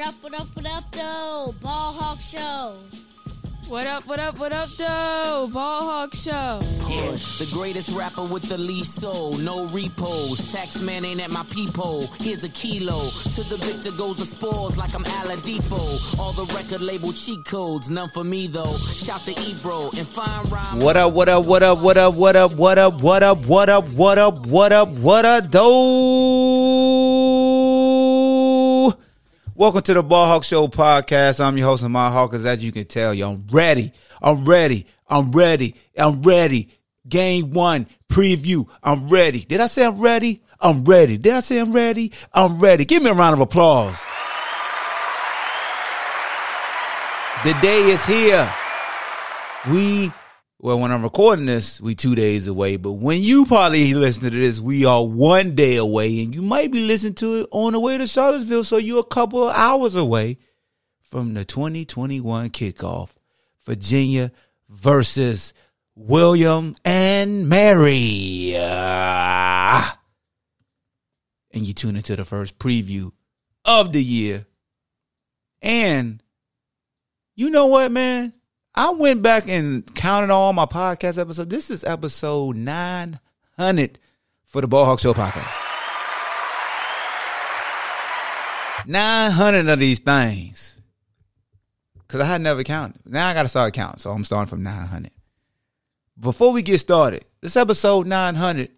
What up, what up, what up, though? Ball Hawk Show. What up, what up, what up, though? Ball Hawk Show. Yeah, the greatest rapper with the least soul, no repos. Tax man ain't at my peephole. Here's a kilo. To the victor goes the spores like I'm Oladipo. All the record label cheat codes, none for me though. Shout the Ebro and fine rhyme. What up, what up, what up, what up, what up, what up, what up, what up, what up, what up, what up, though? Welcome to the Ball Hawk Show podcast. I'm your host, my Hawkers. As you can tell, yo, I'm ready. I'm ready. I'm ready. I'm ready. Game one preview. I'm ready. Did I say I'm ready? I'm ready. Did I say I'm ready? I'm ready. Give me a round of applause. The day is here. We, well, when I'm recording this, we two days away. But when you probably listen to this, we are one day away, and you might be listening to it on the way to Charlottesville. So you're a couple of hours away from the 2021 kickoff. Virginia versus William and Mary. Ah. and you tune into the first preview of the year. And you know what, man? I went back and counted all my podcast episodes. This is episode 900 for the Ball Hawk Show podcast. 900 of these things. Because I had never counted. Now I got to start counting. So I'm starting from 900. Before we get started, this episode 900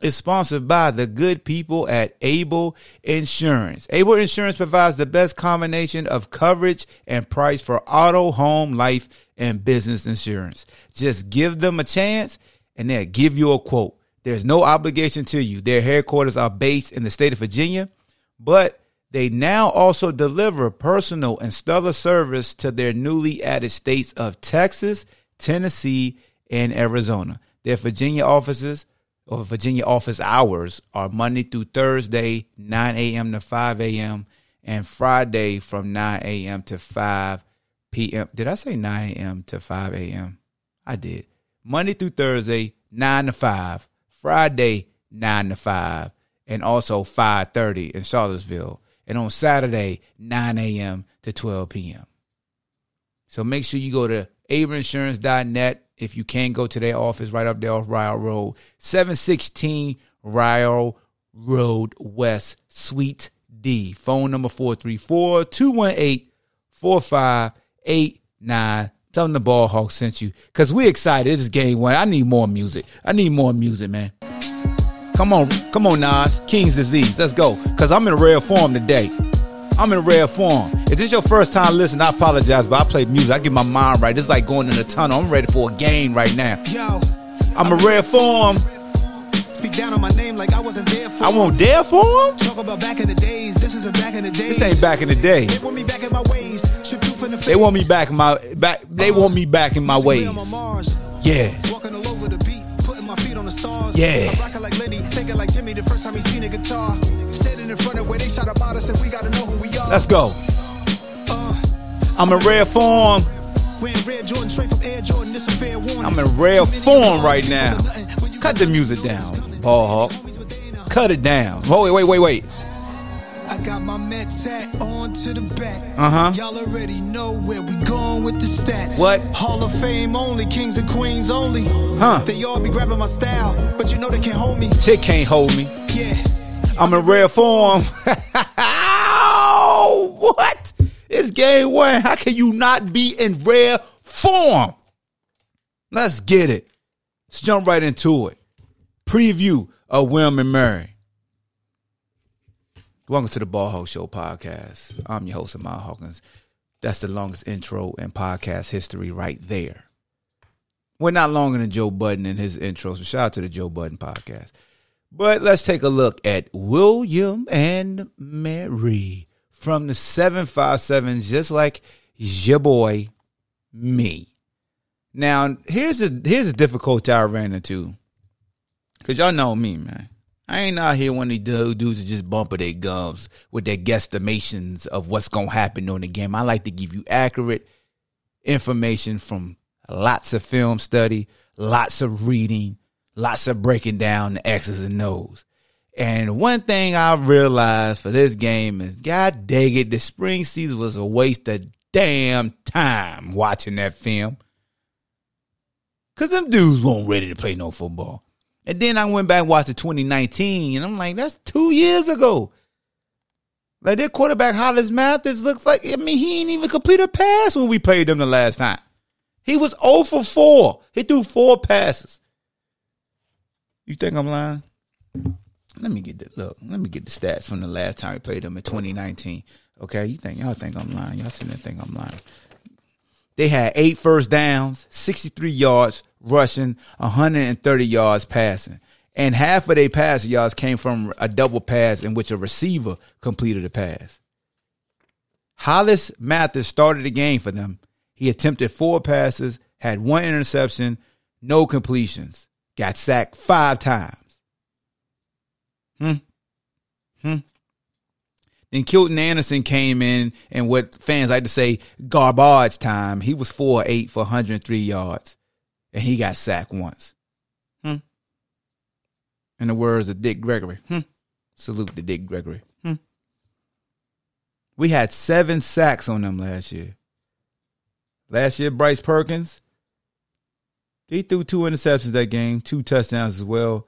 is sponsored by the good people at Able Insurance. Able Insurance provides the best combination of coverage and price for auto, home, life, and business insurance. Just give them a chance and they'll give you a quote. There's no obligation to you. Their headquarters are based in the state of Virginia, but they now also deliver personal and stellar service to their newly added states of Texas, Tennessee, and Arizona. Their Virginia offices or Virginia office hours are Monday through Thursday, 9 a.m. to 5 a.m., and Friday from 9 a.m. to 5 p.m. Did I say 9 a.m. to 5 a.m.? I did. Monday through Thursday, 9 to 5. Friday, 9 to 5. And also 5.30 in Charlottesville. And on Saturday, 9 a.m. to 12 p.m. So make sure you go to ableinsurance.net if you can go to their office right up there off Rio Road, 716 Rio Road West, Suite D. Phone number 434 218 4589. Tell them the ball hawk sent you. Cause we excited. This is game one. I need more music. I need more music, man. Come on, come on, Nas. King's disease. Let's go. Cause I'm in rare form today. I'm in rare form. If this your first time listening, I apologize, but I play music. I get my mind right. It's like going in a tunnel. I'm ready for a game right now. Yo, I'm in rare form. speak down on my name like I wasn't there for. I won't dare form. talk about back in the days. This isn't back in the days. This ain't back in the day. They want me back in my ways. The They want me back in my back. They want me back in my ways. Yeah. Walking all over the beat, putting my feet on the stars. Yeah. I'm rocking like Lenny, thinking like Jimmy the first time he seen a guitar. Standing in front of where they shot about us, and we gotta know who we are. Let's go. Uh, I'm in rare form. wearing red Jordan straight from Air Jordan. This a fair warning. I'm in rare form right now. Cut the music down, Ball Hawk. Cut it down. Oh, wait, wait, wait, wait. I got my Mets hat on to the back. Uh-huh. Y'all already know where we going with the stats. What? Hall of Fame only, kings and queens only. Huh. They all be grabbing my style, but you know they can't hold me. They can't hold me. Yeah. I'm in rare form. what? It's game one. How can you not be in rare form? Let's get it. Let's jump right into it. Preview of William and Mary. Welcome to the Ball Hawk Show podcast. I'm your host, Ahmad Hawkins. That's the longest intro in podcast history right there. We're not longer than Joe Budden in his intros. So shout out to the Joe Budden podcast. But let's take a look at William and Mary from the 757, just like your boy, me. Now, here's a here's a difficulty I ran into. Cause y'all know me, man. I ain't out here one of these dudes that just bumping their gums with their guesstimations of what's gonna happen during the game. I like to give you accurate information from lots of film study, lots of reading, lots of breaking down the X's and O's. And one thing I realized for this game is, God dang it, the spring season was a waste of damn time watching that film. Cause them dudes weren't ready to play no football. And then I went back and watched the 2019, and I'm like, that's two years ago. Like their quarterback Hollis Mathis looks like I mean he ain't even complete a pass when we played them the last time. He was 0 for 4. He threw four passes. You think I'm lying? Let me get the look. Let me get the stats from the last time we played them in 2019. Okay, you think y'all think I'm lying? Y'all sitting there think I'm lying? They had eight first downs, 63 yards rushing, 130 yards passing. And half of their pass yards came from a double pass in which a receiver completed a pass. Hollis Mathis started the game for them. He attempted four passes, had one interception, no completions, got sacked five times. Hmm. Hmm. Then Kilton Anderson came in and what fans like to say garbage time. He was 4 8 for 103 yards. And he got sacked once. Hmm. In the words of Dick Gregory. Hmm. Salute to Dick Gregory. Hmm. We had seven sacks on them last year. Last year, Bryce Perkins, he threw two interceptions that game, two touchdowns as well.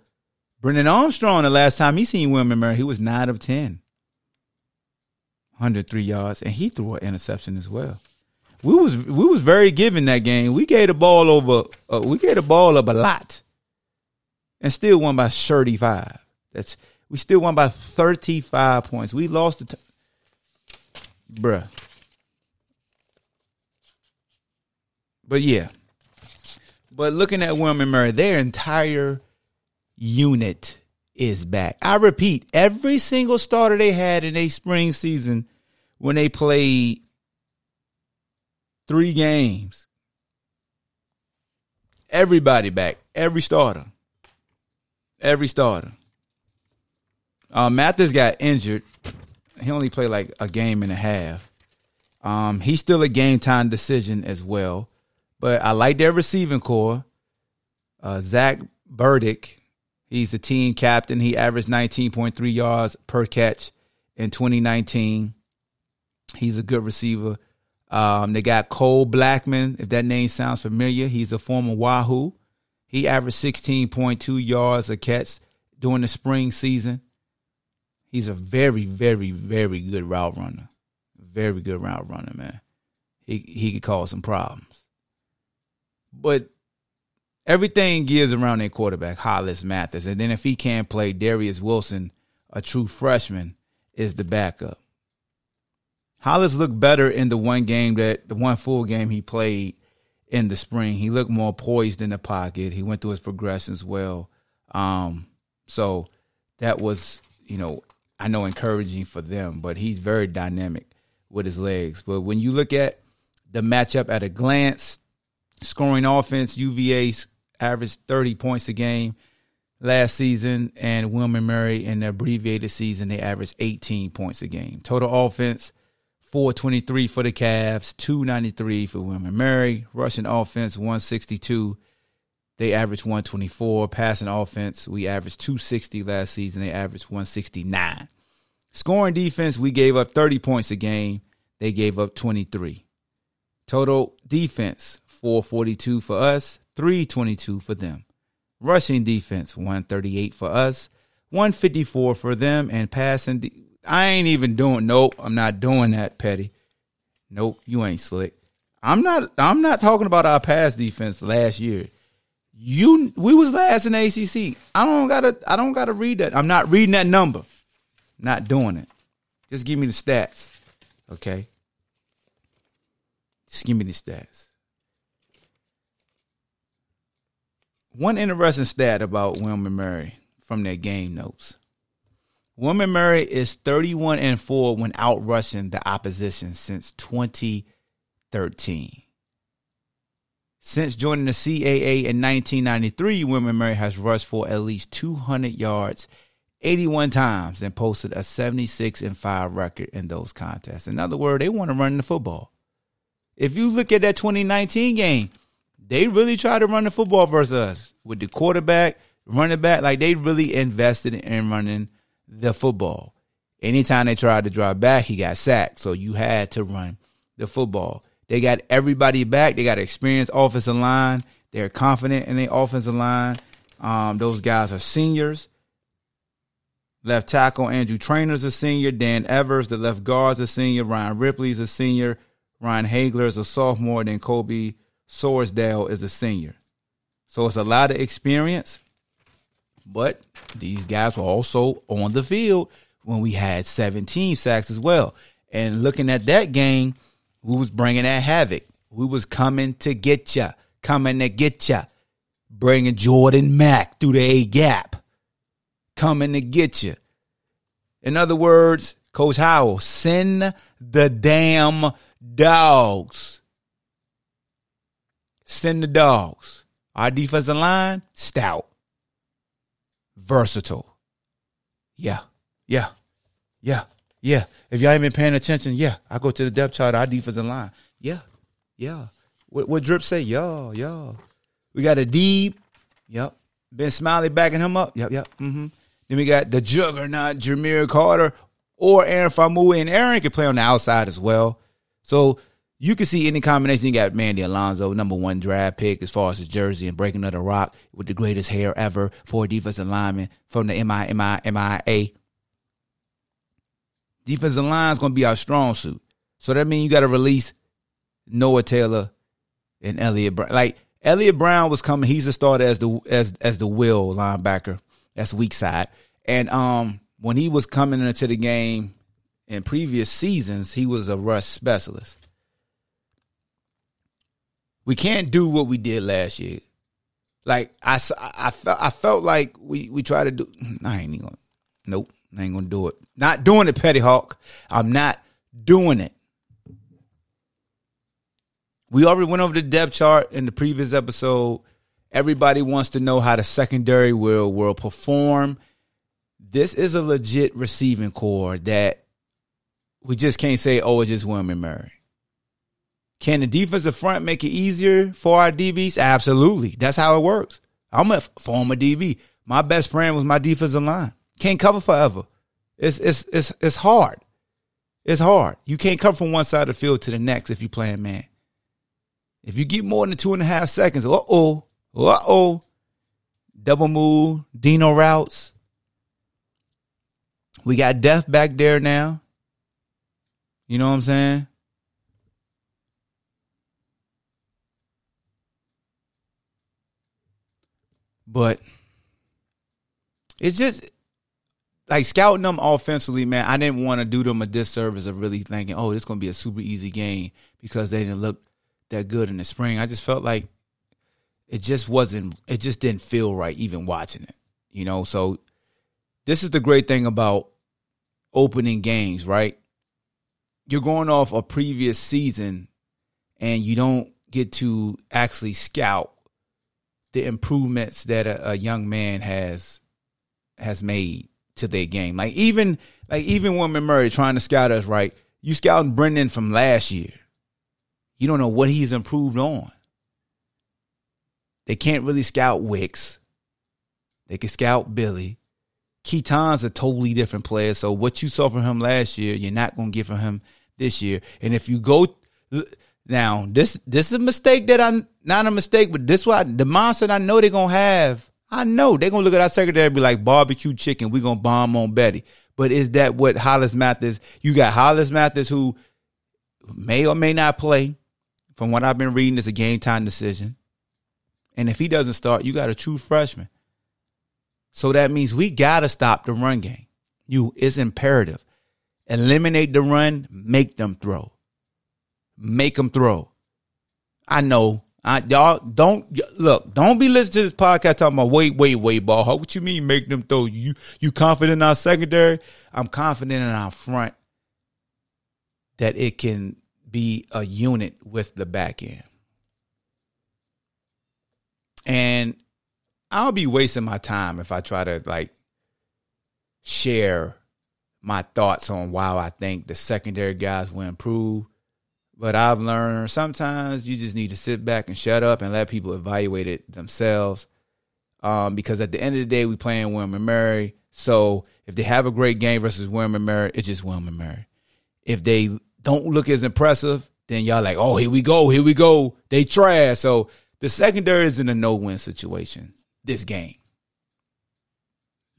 Brennan Armstrong, the last time he seen William Murray, he was 9 of 10. 103 yards, and he threw an interception as well. We was we was very given that game. We gave the ball over. Uh, we gave the ball up a lot, and still won by 35. That's we still won by 35 points. We lost the, t- bruh. But yeah, but looking at William Murray, their entire unit is back. I repeat, every single starter they had in a spring season when they played three games. Everybody back. Every starter. Every starter. Uh, Mathis got injured. He only played like a game and a half. Um, he's still a game time decision as well. But I like their receiving core. Uh, Zach Burdick, he's the team captain. He averaged 19.3 yards per catch in 2019. He's a good receiver. Um, they got Cole Blackman, if that name sounds familiar. He's a former Wahoo. He averaged 16.2 yards a catch during the spring season. He's a very, very, very good route runner. Very good route runner, man. He he could cause some problems. But everything gears around their quarterback, Hollis Mathis. And then if he can't play, Darius Wilson, a true freshman, is the backup. Hollis looked better in the one game that the one full game he played in the spring. He looked more poised in the pocket. He went through his progressions well. Um, so that was, you know, I know encouraging for them, but he's very dynamic with his legs. But when you look at the matchup at a glance, scoring offense, UVA's averaged 30 points a game last season, and William Murray in the abbreviated season, they averaged 18 points a game. Total offense, 423 for the Cavs, 293 for William Murray. Rushing offense, 162. They averaged 124. Passing offense, we averaged 260 last season. They averaged 169. Scoring defense, we gave up 30 points a game. They gave up 23. Total defense, 442 for us, 322 for them. Rushing defense, 138 for us, 154 for them. And passing, de- I ain't even doing. Nope, I'm not doing that, Petty. Nope, you ain't slick. I'm not. I'm not talking about our pass defense last year. You, we was last in ACC. I don't gotta. I don't gotta read that. I'm not reading that number. Not doing it. Just give me the stats, okay? Just give me the stats. One interesting stat about William Murray from their game notes. William Murray is 31 and 4 when out rushing the opposition since 2013. Since joining the CAA in 1993, William Murray has rushed for at least 200 yards 81 times and posted a 76 and 5 record in those contests. In other words, they want to run the football. If you look at that 2019 game, they really tried to run the football versus us with the quarterback, running back. Like they really invested in running the football. Anytime they tried to drive back, he got sacked. So you had to run the football. They got everybody back. They got experienced offensive line. They're confident in their offensive line. Um, those guys are seniors. Left tackle Andrew Trainer's a senior. Dan Evers, the left guard's a senior. Ryan Ripley's a senior. Ryan Hagler is a sophomore. Then Colby Sorsdal is a senior. So it's a lot of experience. But these guys were also on the field when we had 17 sacks as well. And looking at that game, we was bringing that havoc? We was coming to get ya? Coming to get ya? Bringing Jordan Mack through the A gap. Coming to get ya. In other words, Coach Howell, send the damn dogs. Send the dogs. Our defensive line, stout. Versatile. Yeah. Yeah. Yeah. Yeah. If y'all ain't been paying attention, yeah. I go to the depth chart, our defensive line. Yeah. Yeah. What, what Drip say? Y'all, y'all. We got a deep. Yep. Ben Smiley backing him up. Yep, yep. Mm-hmm. Then we got the juggernaut Jahmeer Carter or Aaron Faumui, and Aaron can play on the outside as well. So you can see any combination. You got Mandy Alonso, number one draft pick as far as his jersey and breaking of the rock with the greatest hair ever for a defensive lineman from the MIMIMIA. MI, MIA. Defensive line is going to be our strong suit. So that means you got to release Noah Taylor and Elliott Brown. Like Elliott Brown was coming. He's a starter as the as as the will linebacker. That's weak side. And um when he was coming into the game in previous seasons, he was a rush specialist. We can't do what we did last year. Like I, I, I, felt, like we, we tried to do. I ain't even gonna. Nope, I ain't gonna do it. Not doing it, Petty Hawk. I'm not doing it. We already went over the depth chart in the previous episode. Everybody wants to know how the secondary will will perform. This is a legit receiving core that we just can't say, oh, it's just William Murray. Can the defensive front make it easier for our DBs? Absolutely. That's how it works. I'm a former DB. My best friend was my defensive line. Can't cover forever. It's it's it's it's hard. It's hard. You can't come from one side of the field to the next if you're playing man. If you get more than two and a half seconds, uh oh, uh oh, double move, Dino routes. We got death back there now. You know what I'm saying? But it's just like scouting them offensively, man. I didn't want to do them a disservice of really thinking, oh, it's going to be a super easy game because they didn't look that good in the spring. I just felt like it just wasn't, it just didn't feel right even watching it, you know? So this is the great thing about opening games, right? You're going off a previous season and you don't get to actually scout the improvements that a, a young man has has made to their game. Like even like even when Murray trying to scout us, right? You scouting Brendan from last year. You don't know what he's improved on. They can't really scout Wicks. They can scout Billy. Keytaon's a totally different player. So what you saw from him last year, you're not going to get from him this year. And if you go now, this this is a mistake that I not a mistake, but this what the mindset I know they're gonna have. I know they're gonna look at our secretary and be like barbecue chicken. We're gonna bomb on Betty. But is that what Hollis Mathis? You got Hollis Mathis who may or may not play. From what I've been reading, it's a game time decision. And if he doesn't start, you got a true freshman. So that means we gotta stop the run game. You it's imperative. Eliminate the run, make them throw. Make them throw. I know. I, y'all don't look. Don't be listening to this podcast talking about wait, wait, wait, ball. What you mean make them throw? You you confident in our secondary? I'm confident in our front that it can be a unit with the back end. And I'll be wasting my time if I try to like share my thoughts on why I think the secondary guys will improve. But I've learned sometimes you just need to sit back and shut up and let people evaluate it themselves. Um, because at the end of the day, we playing William and Mary. So If they have a great game versus William and Mary, it's just William and Mary. If they don't look as impressive, then y'all like, oh, here we go, here we go. They trash. So the secondary is in a no-win situation this game.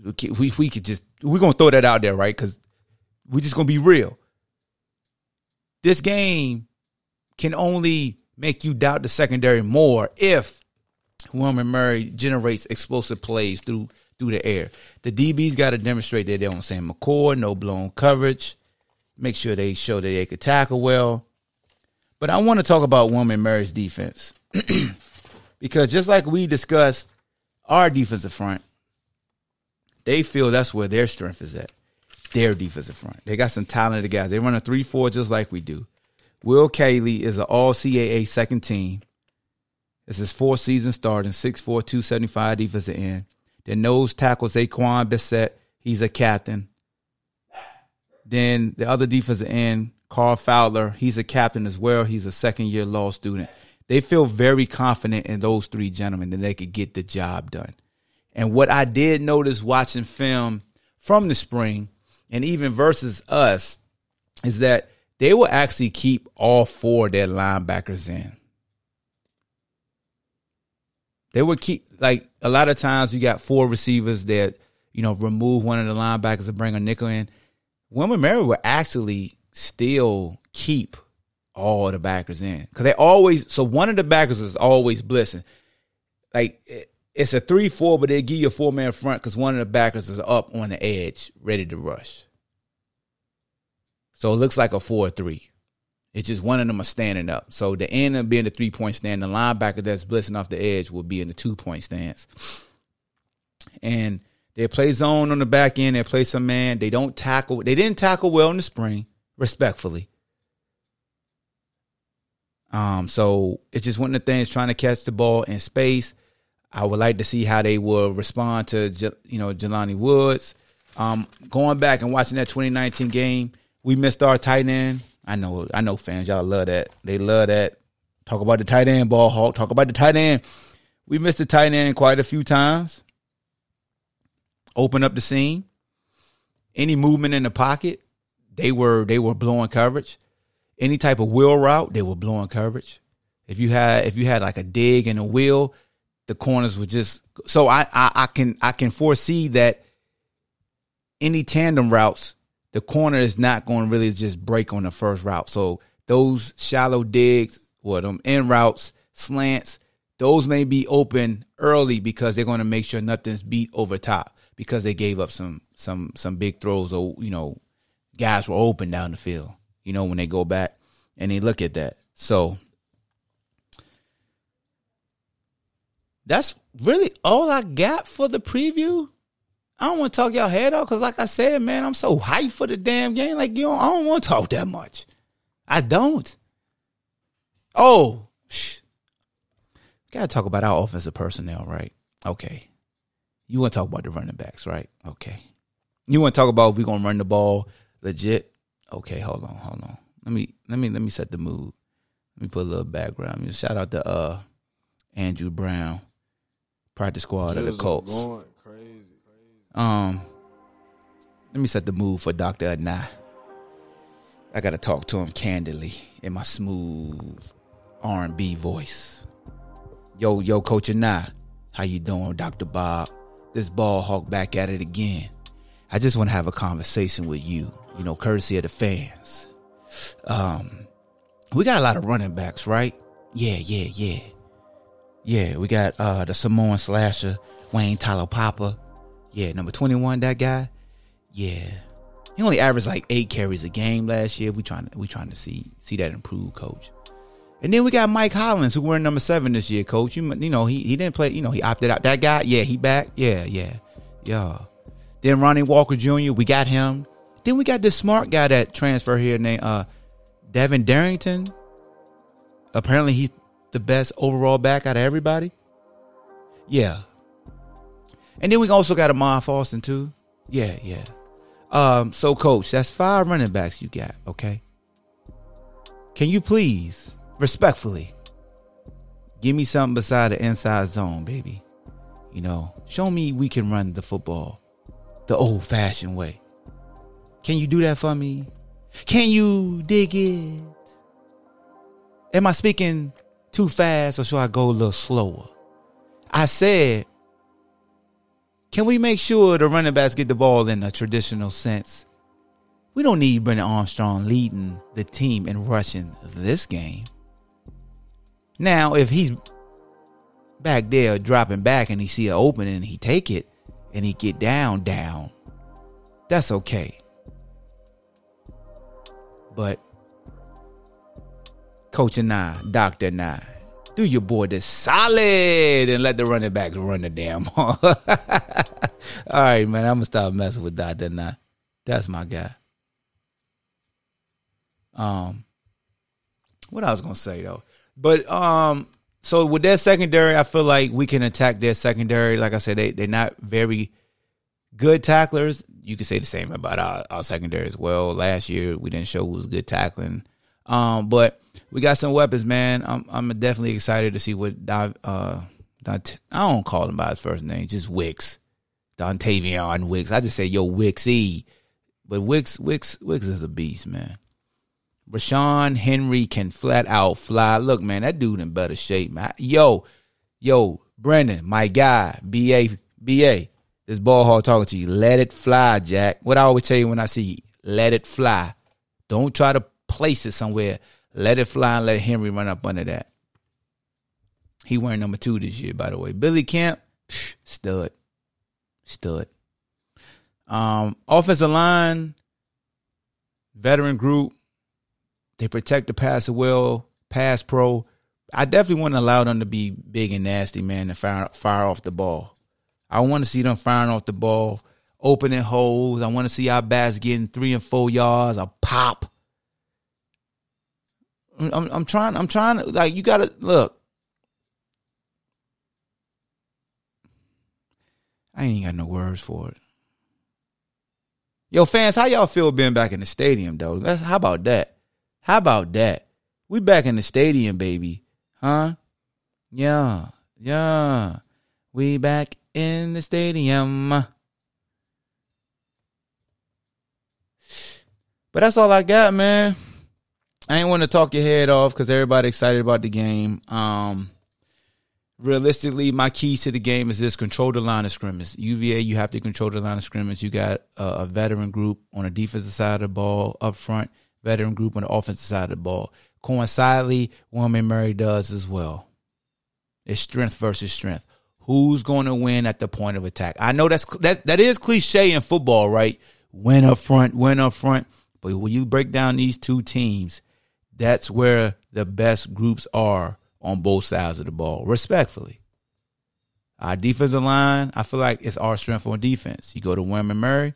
We, we, we could just we're gonna throw that out there, right? Because we're just gonna be real. This game can only make you doubt the secondary more if William Murray generates explosive plays through through the air. The DBs got to demonstrate that they're on Sam McCord, no blown coverage. Make sure they show that they could tackle well. But I want to talk about William Murray's defense because just like we discussed our defensive front, they feel that's where their strength is at. Their defensive front. They got some talented guys. They run a 3 4 just like we do. Will Cayley is an all CAA second team. This is fourth season starting, 6'4, 275 defensive end. Then nose tackles Zaquan Bissett. He's a captain. Then the other defensive end, Carl Fowler, he's a captain as well. He's a second year law student. They feel very confident in those three gentlemen that they could get the job done. And what I did notice watching film from the spring and even versus us is that they will actually keep all four of their linebackers in. They would keep like a lot of times you got four receivers that, you know, remove one of the linebackers and bring a nickel in. William Mary will actually still keep all the backers in. Cause they always so one of the backers is always blitzing. Like it- it's a three four, but they give you a four man front because one of the backers is up on the edge, ready to rush. So it looks like a four three. It's just one of them are standing up. So the end of being the three point stand, the linebacker that's blitzing off the edge will be in the two point stance. And they play zone on the back end. They play some man. They don't tackle. They didn't tackle well in the spring, respectfully. Um, so it's just one of the things trying to catch the ball in space. I would like to see how they will respond to you know Jelani Woods. Um, going back and watching that 2019 game, we missed our tight end. I know, I know, fans, y'all love that. They love that. Talk about the tight end, ball hawk. Talk about the tight end. We missed the tight end quite a few times. Open up the seam. Any movement in the pocket, they were they were blowing coverage. Any type of wheel route, they were blowing coverage. If you had if you had like a dig and a wheel, the corners would just so I, I I can I can foresee that any tandem routes, the corner is not going to really just break on the first route. So those shallow digs or them in routes, slants, those may be open early because they're going to make sure nothing's beat over top because they gave up some some some big throws or you know guys were open down the field. You know when they go back and they look at that. So that's really all I got for the preview. I don't want to talk y'all head off because, like I said, man, I'm so hyped for the damn game. Like, you know, I don't want to talk that much. I don't. Oh, shh. gotta talk about our offensive personnel, right? Okay. You want to talk about the running backs, right? Okay. You want to talk about we gonna run the ball legit? Okay, hold on, hold on. Let me let me let me set the mood. Let me put a little background. Shout out to uh Andrew Brown, practice squad of the Colts. Going. Um, let me set the mood for Doctor Anae. I gotta talk to him candidly in my smooth R and B voice. Yo, yo, Coach Anae, how you doing, Doctor Bob? This ball hawk back at it again. I just want to have a conversation with you. You know, courtesy of the fans. Um, we got a lot of running backs, right? Yeah, yeah, yeah. Yeah, we got uh the Samoan slasher, Wayne Taulapapa. Yeah, number 21, that guy. Yeah. He only averaged like eight carries a game last year. We trying to we trying to see see that improve, coach. And then we got Mike Hollins, who wearing number seven this year, coach. You you know, he he didn't play, you know, he opted out. That guy, yeah, he back. Yeah, yeah. Yeah. Then Ronnie Walker Jr., we got him. Then we got this smart guy that transferred here named uh Devin Darrington. Apparently he's the best overall back out of everybody. Yeah. And then we also got Amaad Foston too. Yeah, yeah. Um, so coach, that's five running backs you got, okay? Can you please, respectfully, give me something beside the inside zone, baby? You know, show me we can run the football. the old fashioned way. Can you do that for me? Can you dig it? Am I speaking too fast or should I go a little slower? I said, can we make sure the running backs get the ball in a traditional sense? We don't need Brennan Armstrong leading the team in rushing this game. Now, if he's back there dropping back and he see an opening and he take it and he get down, down, that's okay. But Coach Anae, Doctor Anae, do your boy this solid and let the running backs run the damn ball. All right, man. I'm gonna stop messing with Doctor Anae. That's my guy. Um, what I was gonna say though, but um, so with their secondary, I feel like we can attack their secondary. Like I said, they they're not very good tacklers. You could say the same about our, our secondary as well. Last year we didn't show who was good tackling. Um, but we got some weapons, man. I'm I'm definitely excited to see what uh, I don't call him by his first name, just Wicks, Dontavion Wicks. I just say yo Wixie, but Wicks Wicks Wicks is a beast, man. Ra'Shaun Henry can flat out fly. Look, man, that dude in better shape, man. Yo, yo, Brendan, my guy, BA, BA, this ball hog talking to you. Let it fly, Jack. What I always tell you when I see you, let it fly. Don't try to place it somewhere. Let it fly and let Henry run up under that. He wearing number two this year, by the way. Billy Kemp, stud. Stud. Um, offensive line, veteran group, they protect the passer well, pass pro. I definitely want to allow them to be big and nasty, man, and fire fire off the ball. I want to see them firing off the ball, opening holes. I want to see our bats getting three and four yards, a pop. I'm, I'm trying. I'm trying to like. You gotta look. I ain't got no words for it. Yo, fans, how y'all feel being back in the stadium though? Let's, how about that? How about that? We back in the stadium, baby. Huh? Yeah. Yeah. We back in the stadium. But that's all I got, man. I ain't want to talk your head off because everybody excited about the game. Um, realistically, my keys to the game is this: control the line of scrimmage. UVA, you have to control the line of scrimmage. You got a, a veteran group on the defensive side of the ball up front veteran group on the offensive side of the ball. Coincidentally, William Murray does as well. It's strength versus strength. Who's going to win at the point of attack? I know that's that that is cliche in football, right? Win up front, win up front. But when you break down these two teams, that's where the best groups are on both sides of the ball, respectfully. Our defensive line, I feel like it's our strength on defense. You go to William Murray,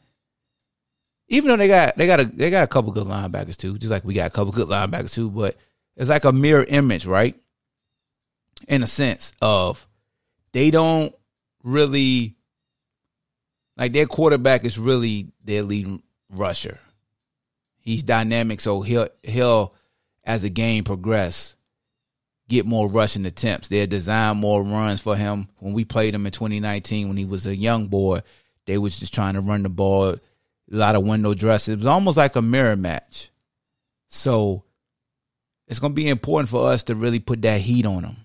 even though they got they got a they got a couple good linebackers too, just like we got a couple good linebackers too, but it's like a mirror image, right? In a sense of they don't really like their quarterback is really their lead rusher. He's dynamic, so he'll he'll as the game progress get more rushing attempts. They'll design more runs for him. When we played him in 2019, when he was a young boy, they was just trying to run the ball a lot of window dresses. It was almost like a mirror match. So it's going to be important for us to really put that heat on them.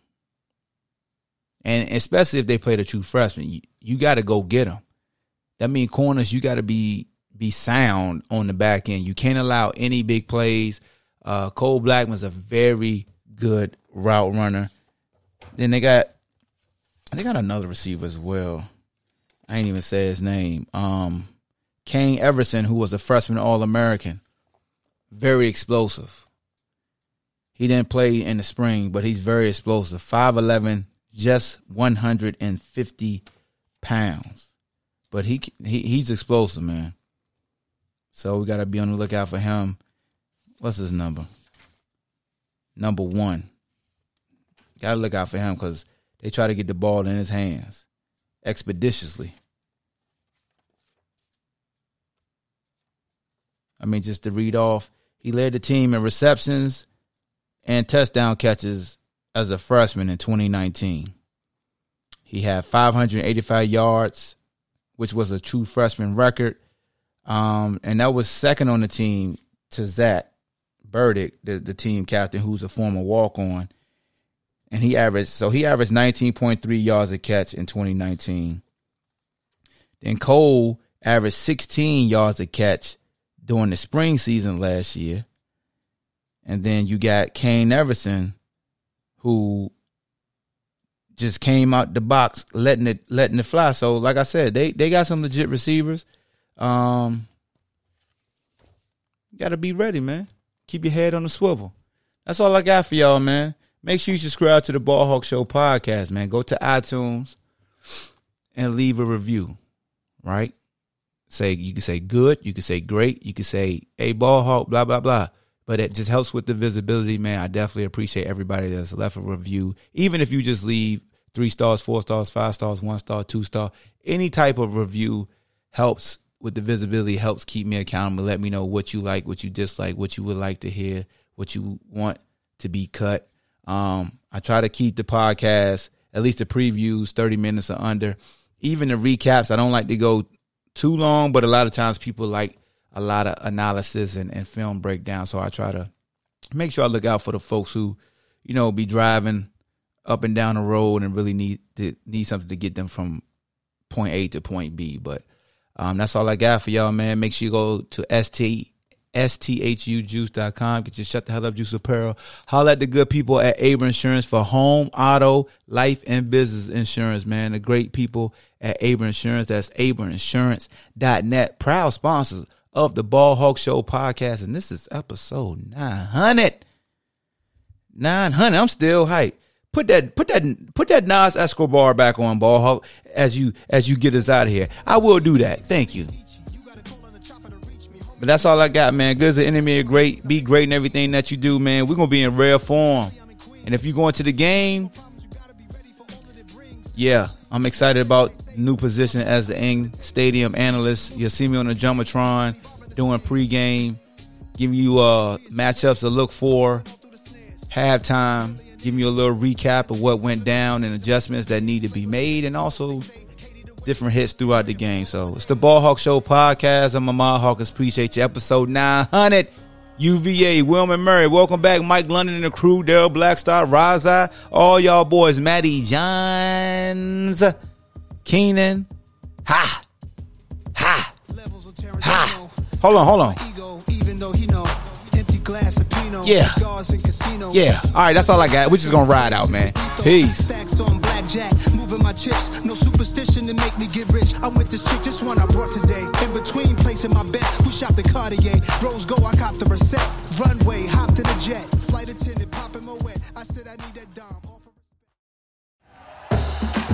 And especially if they play the true freshman, you, you got to go get them. That means corners, you got to be be sound on the back end. You can't allow any big plays. Uh, Cole Blackmon's a very good route runner. Then they got they got another receiver as well. I ain't even say his name. Um, Kane Everson, who was a freshman All American, very explosive. He didn't play in the spring, but he's very explosive. 5'11, just 150 pounds. But he, he he's explosive, man. So we got to be on the lookout for him. What's his number? Number one. Got to look out for him because they try to get the ball in his hands expeditiously. I mean, just to read off, he led the team in receptions and touchdown catches as a freshman in 2019. He had 585 yards which was a true freshman record. Um, and that was second on the team to Zach Burdick, the, the team captain, who's a former walk on. And he averaged so he averaged 19.3 yards a catch in 2019. Then Cole averaged 16 yards a catch during the spring season last year. And then you got Kane Everson, who just came out the box letting it letting it fly. So like I said, they they got some legit receivers. Um gotta be ready, man. Keep your head on the swivel. That's all I got for y'all, man. Make sure you subscribe to the Ball Hawk Show podcast, man. Go to iTunes and leave a review. Right? Say you can say good, you can say great, you can say hey ball hawk, blah blah blah but it just helps with the visibility, man. I definitely appreciate everybody that's left a review. Even if you just leave three stars, four stars, five stars, one star, two star, any type of review helps with the visibility, helps keep me accountable. Let me know what you like, what you dislike, what you would like to hear, what you want to be cut. Um, I try to keep the podcast, at least the previews, 30 minutes or under. Even the recaps, I don't like to go too long, but a lot of times people like a lot of analysis and, and film breakdown. So I try to make sure I look out for the folks who, you know, be driving up and down the road and really need to need something to get them from point A to point B. But um, that's all I got for y'all, man. Make sure you go to ST STHUjuice.com. Get your shut the hell up juice apparel. Holler at the good people at Able Insurance for home, auto, life, and business insurance, man. The great people at Able Insurance. That's AbleInsurance.net. Proud sponsors of the Ball Hawk Show podcast, and this is episode 900. 900. I'm still hype. Put that, put that, put that Nas Escobar back on Ball Hawk as you as you get us out of here. I will do that. Thank you. But that's all I got, man. Good as an enemy great. Be great in everything that you do, man. We're gonna be in rare form. And if you go into the game, yeah, I'm excited about new position as the Ing Stadium analyst. You'll see me on the Jumbotron doing pregame, giving you uh matchups to look for, halftime, giving you a little recap of what went down and adjustments that need to be made, and also different hits throughout the game. So it's the Ball Hawk Show podcast. I'm Ahmad Hawkins. Appreciate you. Episode 900. UVA, Wilman Murray. Welcome back, Mike London and the crew, Daryl Blackstar, Raza, all y'all boys, Maddie Johns, Keenan. Ha! Ha! Ha! Hold on, hold on. Yeah. Yeah. All right, that's all I got. We're just going to ride out, man. Peace. Stacks on blackjack, moving my chips. No superstition to make me get rich. I'm with this chick, just one I brought today. In between placing my bet, who shopped the Cartier? Rose go, I copped the reset. Runway, hopped in a jet. Flight attendant, popping my wet. I said I need